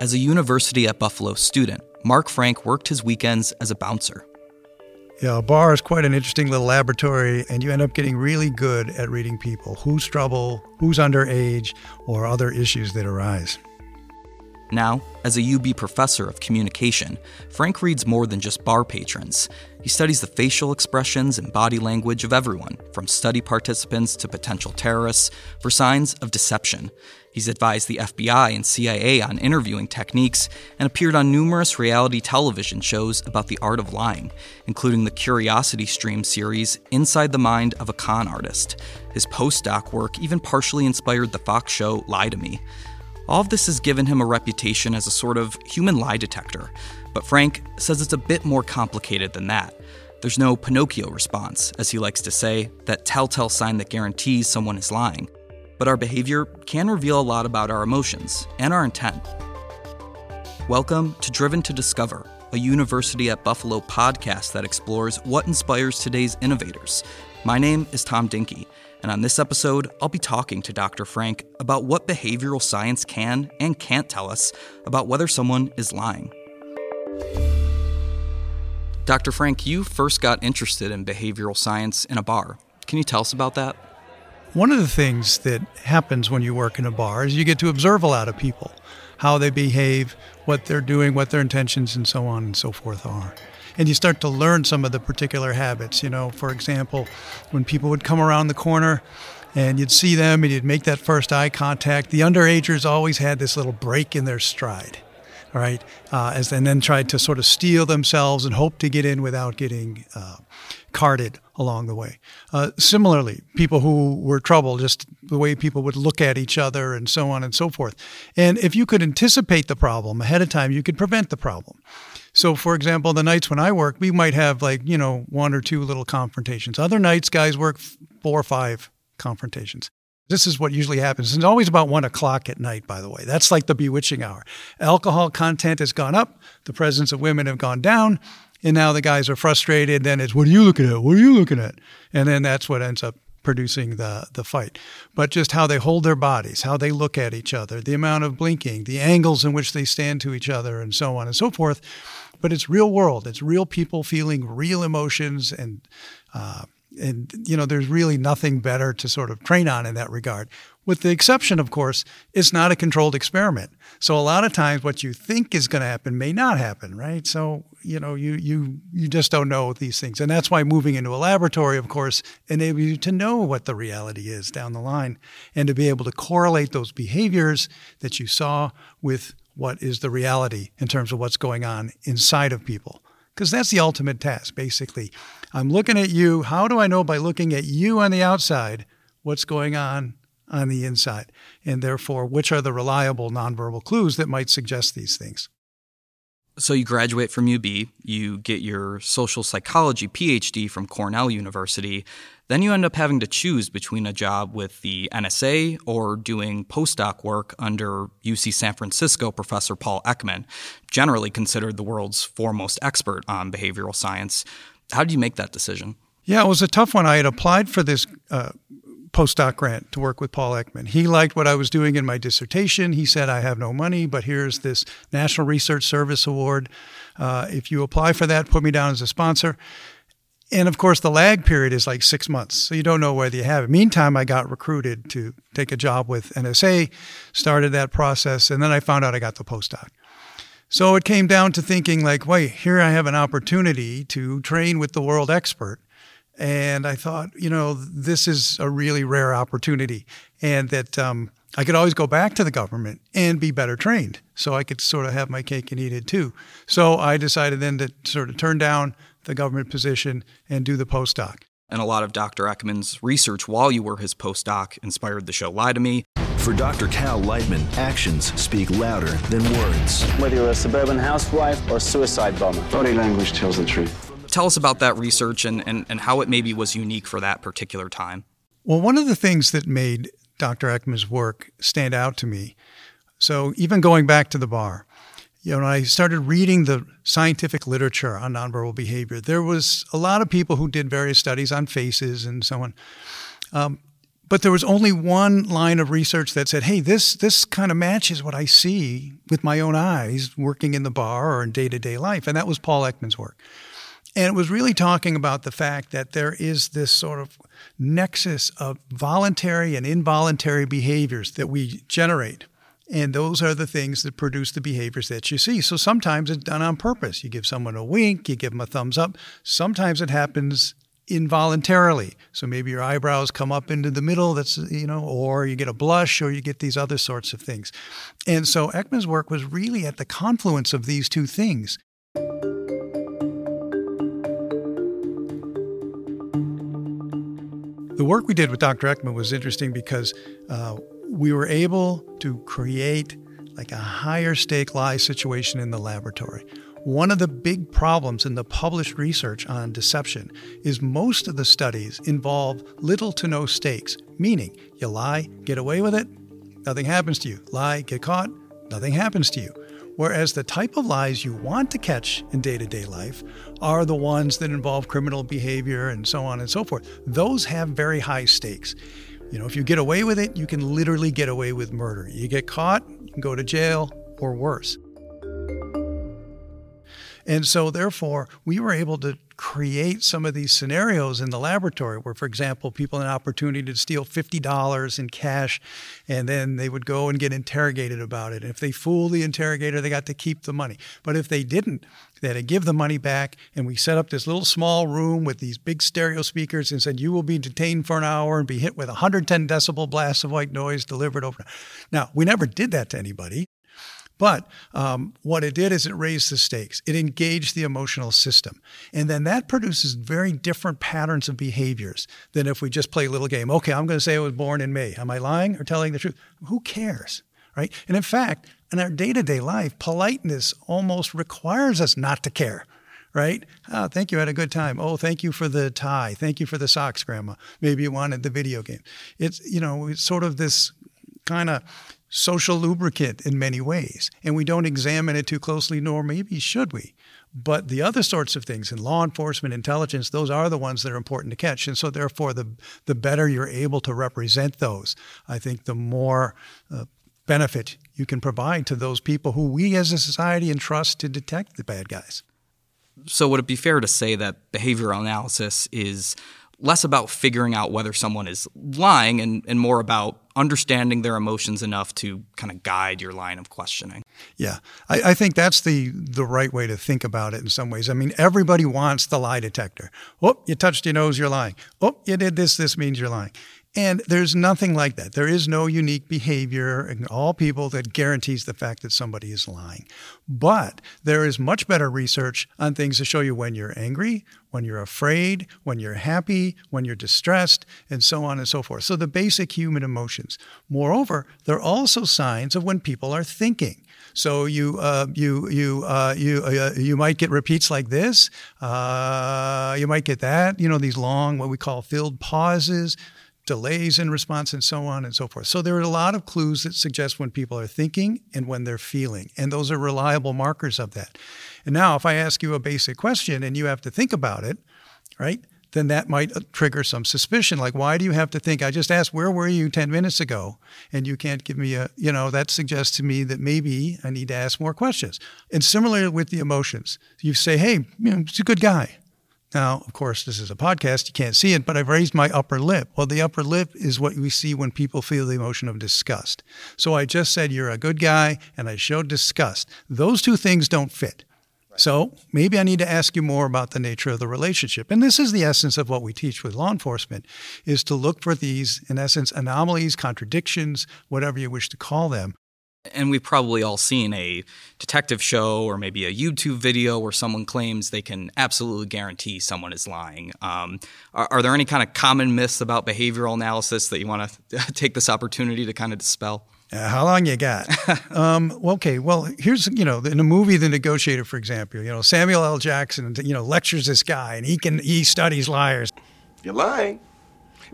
As a University at Buffalo student, Mark Frank worked his weekends as a bouncer. Yeah, a bar is quite an interesting little laboratory, and you end up getting really good at reading people who's trouble, who's underage, or other issues that arise. Now, as a UB professor of communication, Frank reads more than just bar patrons. He studies the facial expressions and body language of everyone, from study participants to potential terrorists, for signs of deception. He's advised the FBI and CIA on interviewing techniques and appeared on numerous reality television shows about the art of lying, including the Curiosity Stream series Inside the Mind of a Con Artist. His postdoc work even partially inspired the Fox show Lie to Me. All of this has given him a reputation as a sort of human lie detector, but Frank says it's a bit more complicated than that. There's no Pinocchio response, as he likes to say, that telltale sign that guarantees someone is lying. But our behavior can reveal a lot about our emotions and our intent. Welcome to Driven to Discover, a University at Buffalo podcast that explores what inspires today's innovators. My name is Tom Dinki, and on this episode, I'll be talking to Dr. Frank about what behavioral science can and can't tell us about whether someone is lying. Dr. Frank, you first got interested in behavioral science in a bar. Can you tell us about that? One of the things that happens when you work in a bar is you get to observe a lot of people, how they behave, what they're doing, what their intentions, and so on and so forth are and you start to learn some of the particular habits. You know, for example, when people would come around the corner and you'd see them and you'd make that first eye contact, the underagers always had this little break in their stride. All right, uh, as and then tried to sort of steel themselves and hope to get in without getting uh, carded along the way. Uh, similarly, people who were trouble, just the way people would look at each other and so on and so forth. And if you could anticipate the problem ahead of time, you could prevent the problem. So, for example, the nights when I work, we might have like, you know, one or two little confrontations. Other nights, guys work four or five confrontations. This is what usually happens. It's always about one o'clock at night, by the way. That's like the bewitching hour. Alcohol content has gone up, the presence of women have gone down, and now the guys are frustrated. Then it's, what are you looking at? What are you looking at? And then that's what ends up producing the, the fight, but just how they hold their bodies, how they look at each other, the amount of blinking, the angles in which they stand to each other, and so on and so forth. But it's real world. It's real people feeling real emotions, and uh, and you know, there's really nothing better to sort of train on in that regard with the exception, of course, it's not a controlled experiment. So a lot of times what you think is going to happen may not happen, right? So, you know, you, you, you just don't know these things. And that's why moving into a laboratory, of course, enables you to know what the reality is down the line and to be able to correlate those behaviors that you saw with what is the reality in terms of what's going on inside of people. Because that's the ultimate task, basically. I'm looking at you. How do I know by looking at you on the outside what's going on on the inside, and therefore, which are the reliable nonverbal clues that might suggest these things. So, you graduate from UB, you get your social psychology PhD from Cornell University, then you end up having to choose between a job with the NSA or doing postdoc work under UC San Francisco professor Paul Ekman, generally considered the world's foremost expert on behavioral science. How did you make that decision? Yeah, it was a tough one. I had applied for this uh, postdoc grant to work with Paul Ekman. He liked what I was doing in my dissertation. He said, I have no money, but here's this National Research Service Award. Uh, if you apply for that, put me down as a sponsor. And of course, the lag period is like six months, so you don't know whether you have it. Meantime, I got recruited to take a job with NSA, started that process, and then I found out I got the postdoc. So it came down to thinking, like, wait, here I have an opportunity to train with the world expert and I thought, you know, this is a really rare opportunity, and that um, I could always go back to the government and be better trained, so I could sort of have my cake and eat it too. So I decided then to sort of turn down the government position and do the postdoc. And a lot of Dr. Ekman's research while you were his postdoc inspired the show Lie to Me. For Dr. Cal Lightman, actions speak louder than words. Whether you're a suburban housewife or a suicide bomber, body language tells the truth tell us about that research and, and, and how it maybe was unique for that particular time. Well, one of the things that made Dr. Ekman's work stand out to me, so even going back to the bar, you know, I started reading the scientific literature on nonverbal behavior, there was a lot of people who did various studies on faces and so on. Um, but there was only one line of research that said, "Hey, this this kind of matches what I see with my own eyes working in the bar or in day-to-day life," and that was Paul Ekman's work. And it was really talking about the fact that there is this sort of nexus of voluntary and involuntary behaviors that we generate. And those are the things that produce the behaviors that you see. So sometimes it's done on purpose. You give someone a wink, you give them a thumbs up. Sometimes it happens involuntarily. So maybe your eyebrows come up into the middle, that's, you know, or you get a blush or you get these other sorts of things. And so Ekman's work was really at the confluence of these two things. The work we did with Dr. Ekman was interesting because uh, we were able to create like a higher stake lie situation in the laboratory. One of the big problems in the published research on deception is most of the studies involve little to no stakes, meaning you lie, get away with it, nothing happens to you. Lie, get caught, nothing happens to you. Whereas the type of lies you want to catch in day to day life are the ones that involve criminal behavior and so on and so forth. Those have very high stakes. You know, if you get away with it, you can literally get away with murder. You get caught, you can go to jail or worse. And so, therefore, we were able to create some of these scenarios in the laboratory where, for example, people had an opportunity to steal $50 in cash and then they would go and get interrogated about it. And if they fooled the interrogator, they got to keep the money. But if they didn't, they had to give the money back. And we set up this little small room with these big stereo speakers and said, You will be detained for an hour and be hit with 110 decibel blasts of white noise delivered over. Now, we never did that to anybody. But um, what it did is it raised the stakes. It engaged the emotional system. And then that produces very different patterns of behaviors than if we just play a little game. Okay, I'm going to say I was born in May. Am I lying or telling the truth? Who cares? Right? And in fact, in our day to day life, politeness almost requires us not to care right? Oh, thank you, I had a good time. Oh, thank you for the tie. Thank you for the socks, Grandma. Maybe you wanted the video game. It's, you know, it's sort of this kind of social lubricant in many ways. And we don't examine it too closely, nor maybe should we. But the other sorts of things in law enforcement, intelligence, those are the ones that are important to catch. And so, therefore, the, the better you're able to represent those, I think the more uh, benefit you can provide to those people who we as a society entrust to detect the bad guys. So, would it be fair to say that behavioral analysis is less about figuring out whether someone is lying and, and more about understanding their emotions enough to kind of guide your line of questioning. Yeah, I, I, think that's the the right way to think about it in some ways. I mean, everybody wants the lie detector. Oh, you touched your nose, you're lying. Oh, you did this, this means you're lying. And there's nothing like that. There is no unique behavior in all people that guarantees the fact that somebody is lying. But there is much better research on things to show you when you're angry, when you're afraid, when you're happy, when you're distressed, and so on and so forth. So the basic human emotions. Moreover, there are also signs of when people are thinking. So you uh, you you uh, you uh, you might get repeats like this. Uh, you might get that. You know these long what we call filled pauses delays in response, and so on and so forth. So there are a lot of clues that suggest when people are thinking and when they're feeling, and those are reliable markers of that. And now, if I ask you a basic question and you have to think about it, right? Then that might uh, trigger some suspicion. Like, why do you have to think? I just asked, where were you 10 minutes ago? And you can't give me a, you know, that suggests to me that maybe I need to ask more questions. And similarly with the emotions, you say, hey, you know, he's a good guy. Now, of course, this is a podcast, you can't see it, but I've raised my upper lip. Well, the upper lip is what we see when people feel the emotion of disgust. So I just said, You're a good guy, and I showed disgust. Those two things don't fit. So maybe I need to ask you more about the nature of the relationship. And this is the essence of what we teach with law enforcement is to look for these, in essence, anomalies, contradictions, whatever you wish to call them, and we've probably all seen a detective show or maybe a YouTube video where someone claims they can absolutely guarantee someone is lying. Um, are, are, there any kind of common myths about behavioral analysis that you want to take this opportunity to kind of dispel? Uh, how long you got? um, okay, well, here's you know in a movie, The Negotiator, for example, you know Samuel L. Jackson, you know lectures this guy, and he can he studies liars. You're lying,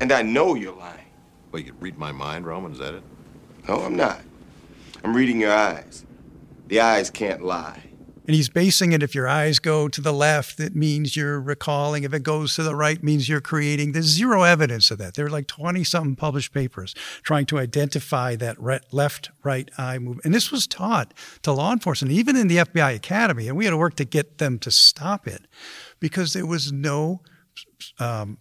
and I know you're lying. Well, you can read my mind, Roman. Is that it? No, I'm not. I'm reading your eyes. The eyes can't lie. And he's basing it if your eyes go to the left, it means you're recalling. If it goes to the right, means you're creating. There's zero evidence of that. There are like 20 something published papers trying to identify that left right eye movement. And this was taught to law enforcement, even in the FBI Academy. And we had to work to get them to stop it because there was no um,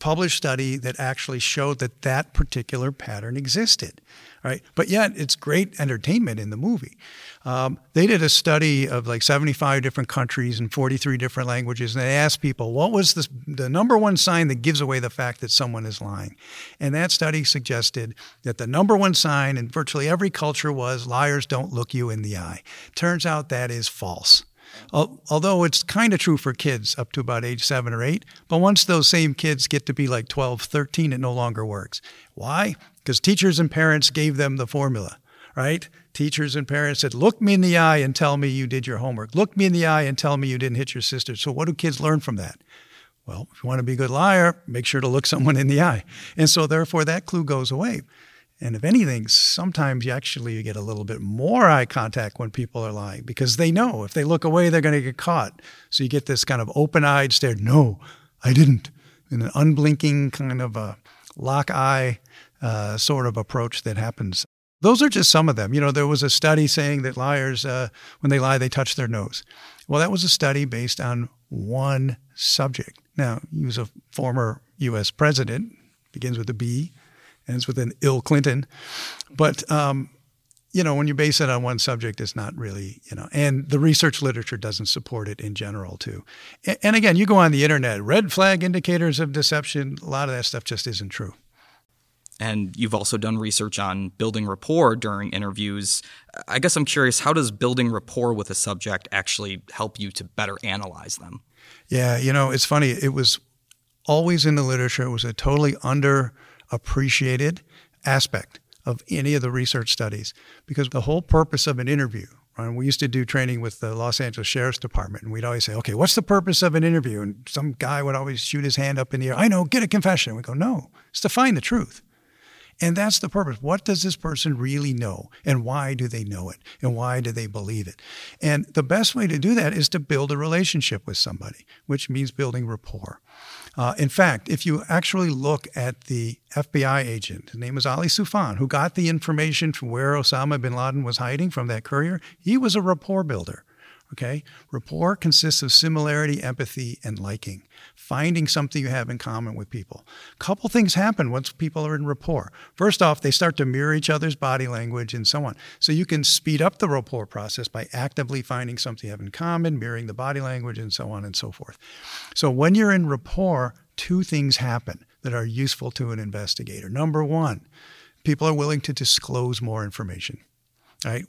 published study that actually showed that that particular pattern existed. Right? But yet, it's great entertainment in the movie. Um, they did a study of like 75 different countries and 43 different languages, and they asked people, what was the, the number one sign that gives away the fact that someone is lying? And that study suggested that the number one sign in virtually every culture was liars don't look you in the eye. Turns out that is false. Although it's kind of true for kids up to about age seven or eight, but once those same kids get to be like 12, 13, it no longer works. Why? Because teachers and parents gave them the formula, right? Teachers and parents said, Look me in the eye and tell me you did your homework. Look me in the eye and tell me you didn't hit your sister. So, what do kids learn from that? Well, if you want to be a good liar, make sure to look someone in the eye. And so, therefore, that clue goes away. And if anything, sometimes you actually get a little bit more eye contact when people are lying because they know if they look away, they're going to get caught. So you get this kind of open eyed stare. No, I didn't. In an unblinking kind of a lock eye uh, sort of approach that happens. Those are just some of them. You know, there was a study saying that liars, uh, when they lie, they touch their nose. Well, that was a study based on one subject. Now, he was a former U.S. president, begins with a B ends with an ill Clinton. But um, you know, when you base it on one subject, it's not really, you know, and the research literature doesn't support it in general, too. And, and again, you go on the internet, red flag indicators of deception, a lot of that stuff just isn't true. And you've also done research on building rapport during interviews. I guess I'm curious, how does building rapport with a subject actually help you to better analyze them? Yeah, you know, it's funny. It was always in the literature, it was a totally underappreciated aspect of any of the research studies because the whole purpose of an interview right, we used to do training with the Los Angeles Sheriff's Department, and we'd always say, "Okay, what's the purpose of an interview?" And some guy would always shoot his hand up in the air. I know, get a confession. We go, "No, it's to find the truth." And that's the purpose. What does this person really know? And why do they know it? And why do they believe it? And the best way to do that is to build a relationship with somebody, which means building rapport. Uh, in fact, if you actually look at the FBI agent, his name was Ali Soufan, who got the information from where Osama bin Laden was hiding from that courier, he was a rapport builder. Okay? Rapport consists of similarity, empathy, and liking. Finding something you have in common with people. A couple things happen once people are in rapport. First off, they start to mirror each other's body language and so on. So you can speed up the rapport process by actively finding something you have in common, mirroring the body language, and so on and so forth. So when you're in rapport, two things happen that are useful to an investigator. Number one, people are willing to disclose more information. Right?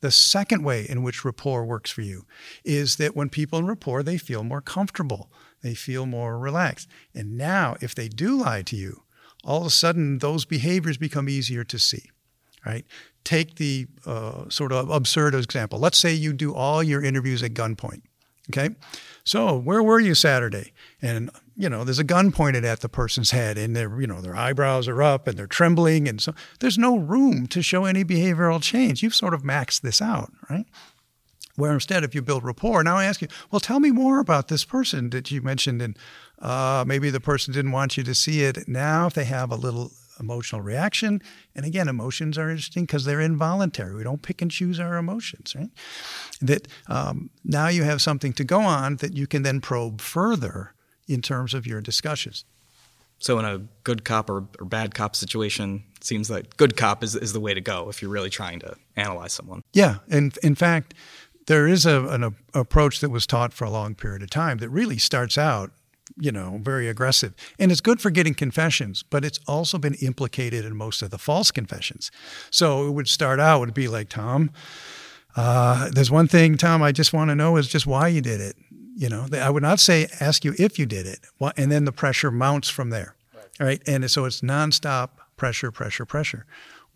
The second way in which rapport works for you is that when people in rapport, they feel more comfortable, they feel more relaxed. And now, if they do lie to you, all of a sudden those behaviors become easier to see, right? Take the uh, sort of absurd example. Let's say you do all your interviews at gunpoint, okay? So, where were you Saturday? And you know, there's a gun pointed at the person's head and their, you know, their eyebrows are up and they're trembling. And so there's no room to show any behavioral change. You've sort of maxed this out, right? Where instead, if you build rapport, now I ask you, well, tell me more about this person that you mentioned. And uh, maybe the person didn't want you to see it. Now, if they have a little emotional reaction, and again, emotions are interesting because they're involuntary. We don't pick and choose our emotions, right? That um, now you have something to go on that you can then probe further in terms of your discussions. So, in a good cop or, or, bad cop situation, it seems like good cop is, is the way to go if you're really trying to analyze someone. Yeah. And in fact, there is a, an a, approach that was taught for a long period of time that really starts out, you know, very aggressive. And it's good for getting confessions, but it's also been implicated in most of the false confessions. So it would start out, would be like, Tom, uh, there's one thing, Tom, I just want to know is just why you did it. You know, I would not say ask you if you did it, and then the pressure mounts from there. Right. right? And so it's nonstop pressure, pressure, pressure.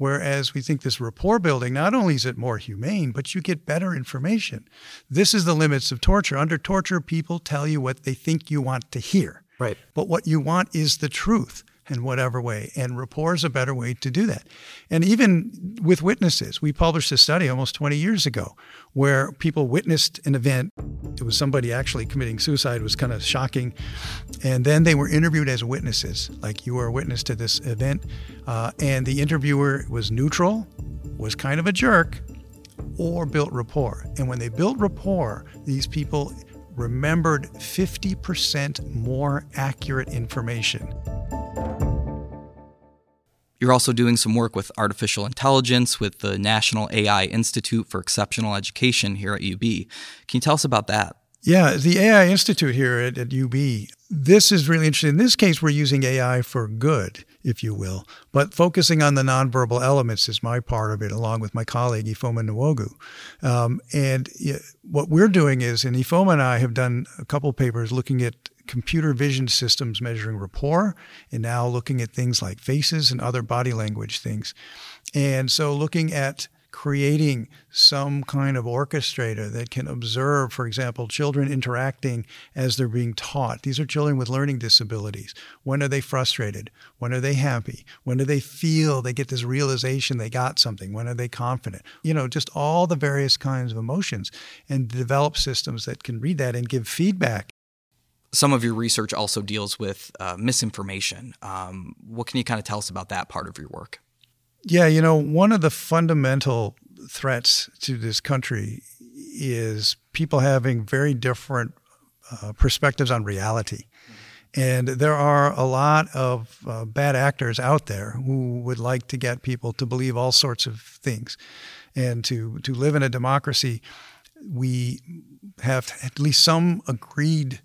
Whereas we think this rapport building, not only is it more humane, but you get better information. This is the limits of torture. Under torture, people tell you what they think you want to hear. Right. But what you want is the truth. In whatever way. And rapport is a better way to do that. And even with witnesses, we published a study almost 20 years ago where people witnessed an event. It was somebody actually committing suicide, it was kind of shocking. And then they were interviewed as witnesses, like you were a witness to this event. Uh, and the interviewer was neutral, was kind of a jerk, or built rapport. And when they built rapport, these people remembered 50% more accurate information. You're also doing some work with artificial intelligence with the National AI Institute for Exceptional Education here at UB. Can you tell us about that? Yeah, the AI Institute here at, at UB, this is really interesting. In this case, we're using AI for good, if you will, but focusing on the nonverbal elements is my part of it, along with my colleague, Ifeoma Nwogu. Um, and what we're doing is, and Ifeoma and I have done a couple papers looking at computer vision systems measuring rapport, and now looking at things like faces and other body language things. And so looking at creating some kind of orchestrator that can observe, for example, children interacting as they're being taught. These are children with learning disabilities. When are they frustrated? When are they happy? When do they feel they get this realization they got something? When are they confident? You know, just all the various kinds of emotions and develop systems that can read that and give feedback some of your research also deals with uh, misinformation. Um, what can you kind of tell us about that part of your work? Yeah, you know, one of the fundamental threats to this country is people having very different uh, perspectives on reality. And there are a lot of uh, bad actors out there who would like to get people to believe all sorts of things. And to, to live in a democracy, we have at least some agreed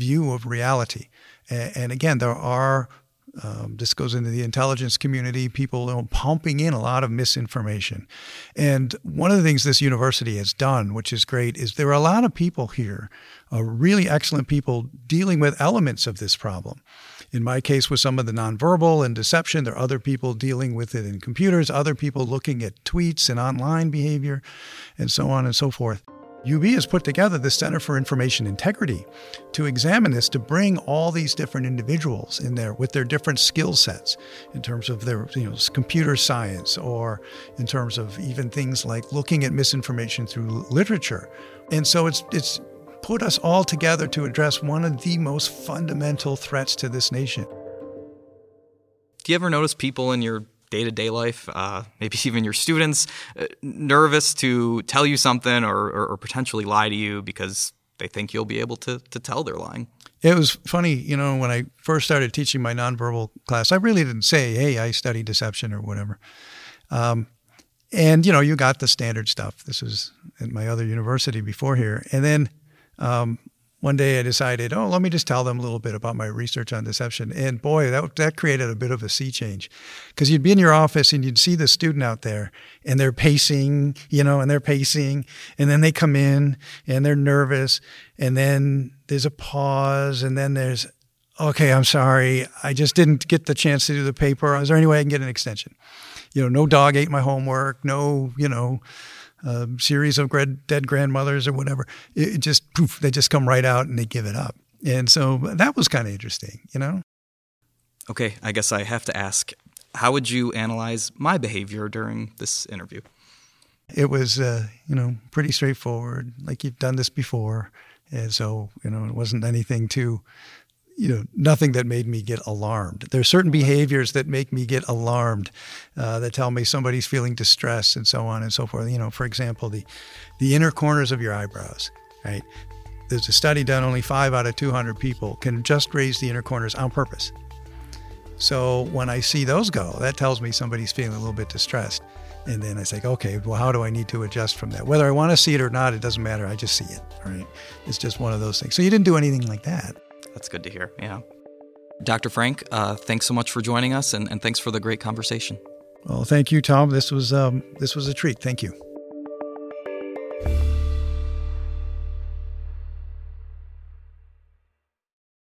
view of reality. And, and again, there are um, this goes into the intelligence community, people you know, pumping in a lot of misinformation. And one of the things this university has done, which is great, is there are a lot of people here, uh, really excellent people, dealing with elements of this problem. In my case, with some of the nonverbal and deception, there are other people dealing with it in computers, other people looking at tweets and online behavior, and so on and so forth. UB has put together the Center for Information Integrity to examine this, to bring all these different individuals in there with their different skill sets in terms of their you know, computer science or in terms of even things like looking at misinformation through literature. And so it's, it's put us all together to address one of the most fundamental threats to this nation. Do you ever notice people in your day to day life, uh, maybe even your students, uh, nervous to tell you something or, or, or, potentially lie to you because they think you'll be able to, to tell they're lying. It was funny, you know, when I first started teaching my nonverbal class, I really didn't say, hey, I study deception or whatever. Um, and, you know, you got the standard stuff. This was at my other university before here. And then um, one day I decided, oh, let me just tell them a little bit about my research on deception. And boy, that, that created a bit of a sea change because you'd be in your office and you'd see the student out there and they're pacing, you know, and they're pacing. And then they come in and they're nervous. And then there's a pause. And then there's, okay, I'm sorry. I just didn't get the chance to do the paper. Is there any way I can get an extension? You know, no dog ate my homework. No, you know, a series of dead grandmothers or whatever. It just poof, they just come right out and they give it up. And so that was kind of interesting, you know. Okay, I guess I have to ask, how would you analyze my behavior during this interview? It was, uh, you know, pretty straightforward. Like you've done this before, and so you know, it wasn't anything too you know, nothing that made me get alarmed. There are certain behaviors that make me get alarmed, uh, that tell me somebody's feeling distress and so on and so forth. You know, for example, the, the inner corners of your eyebrows, right? There's a study done, only five out of 200 people can just raise the inner corners on purpose. So when I see those go, that tells me somebody's feeling a little bit distressed. And then I say, okay, well, how do I need to adjust from that? Whether I want to see it or not, it doesn't matter. I just see it, right? It's just one of those things. So you didn't do anything like that. That's good to hear. Yeah. Dr. Frank, uh, thanks so much for joining us, and, and thanks for the great conversation. Well, thank you, Tom. This was um, this was a treat. Thank you.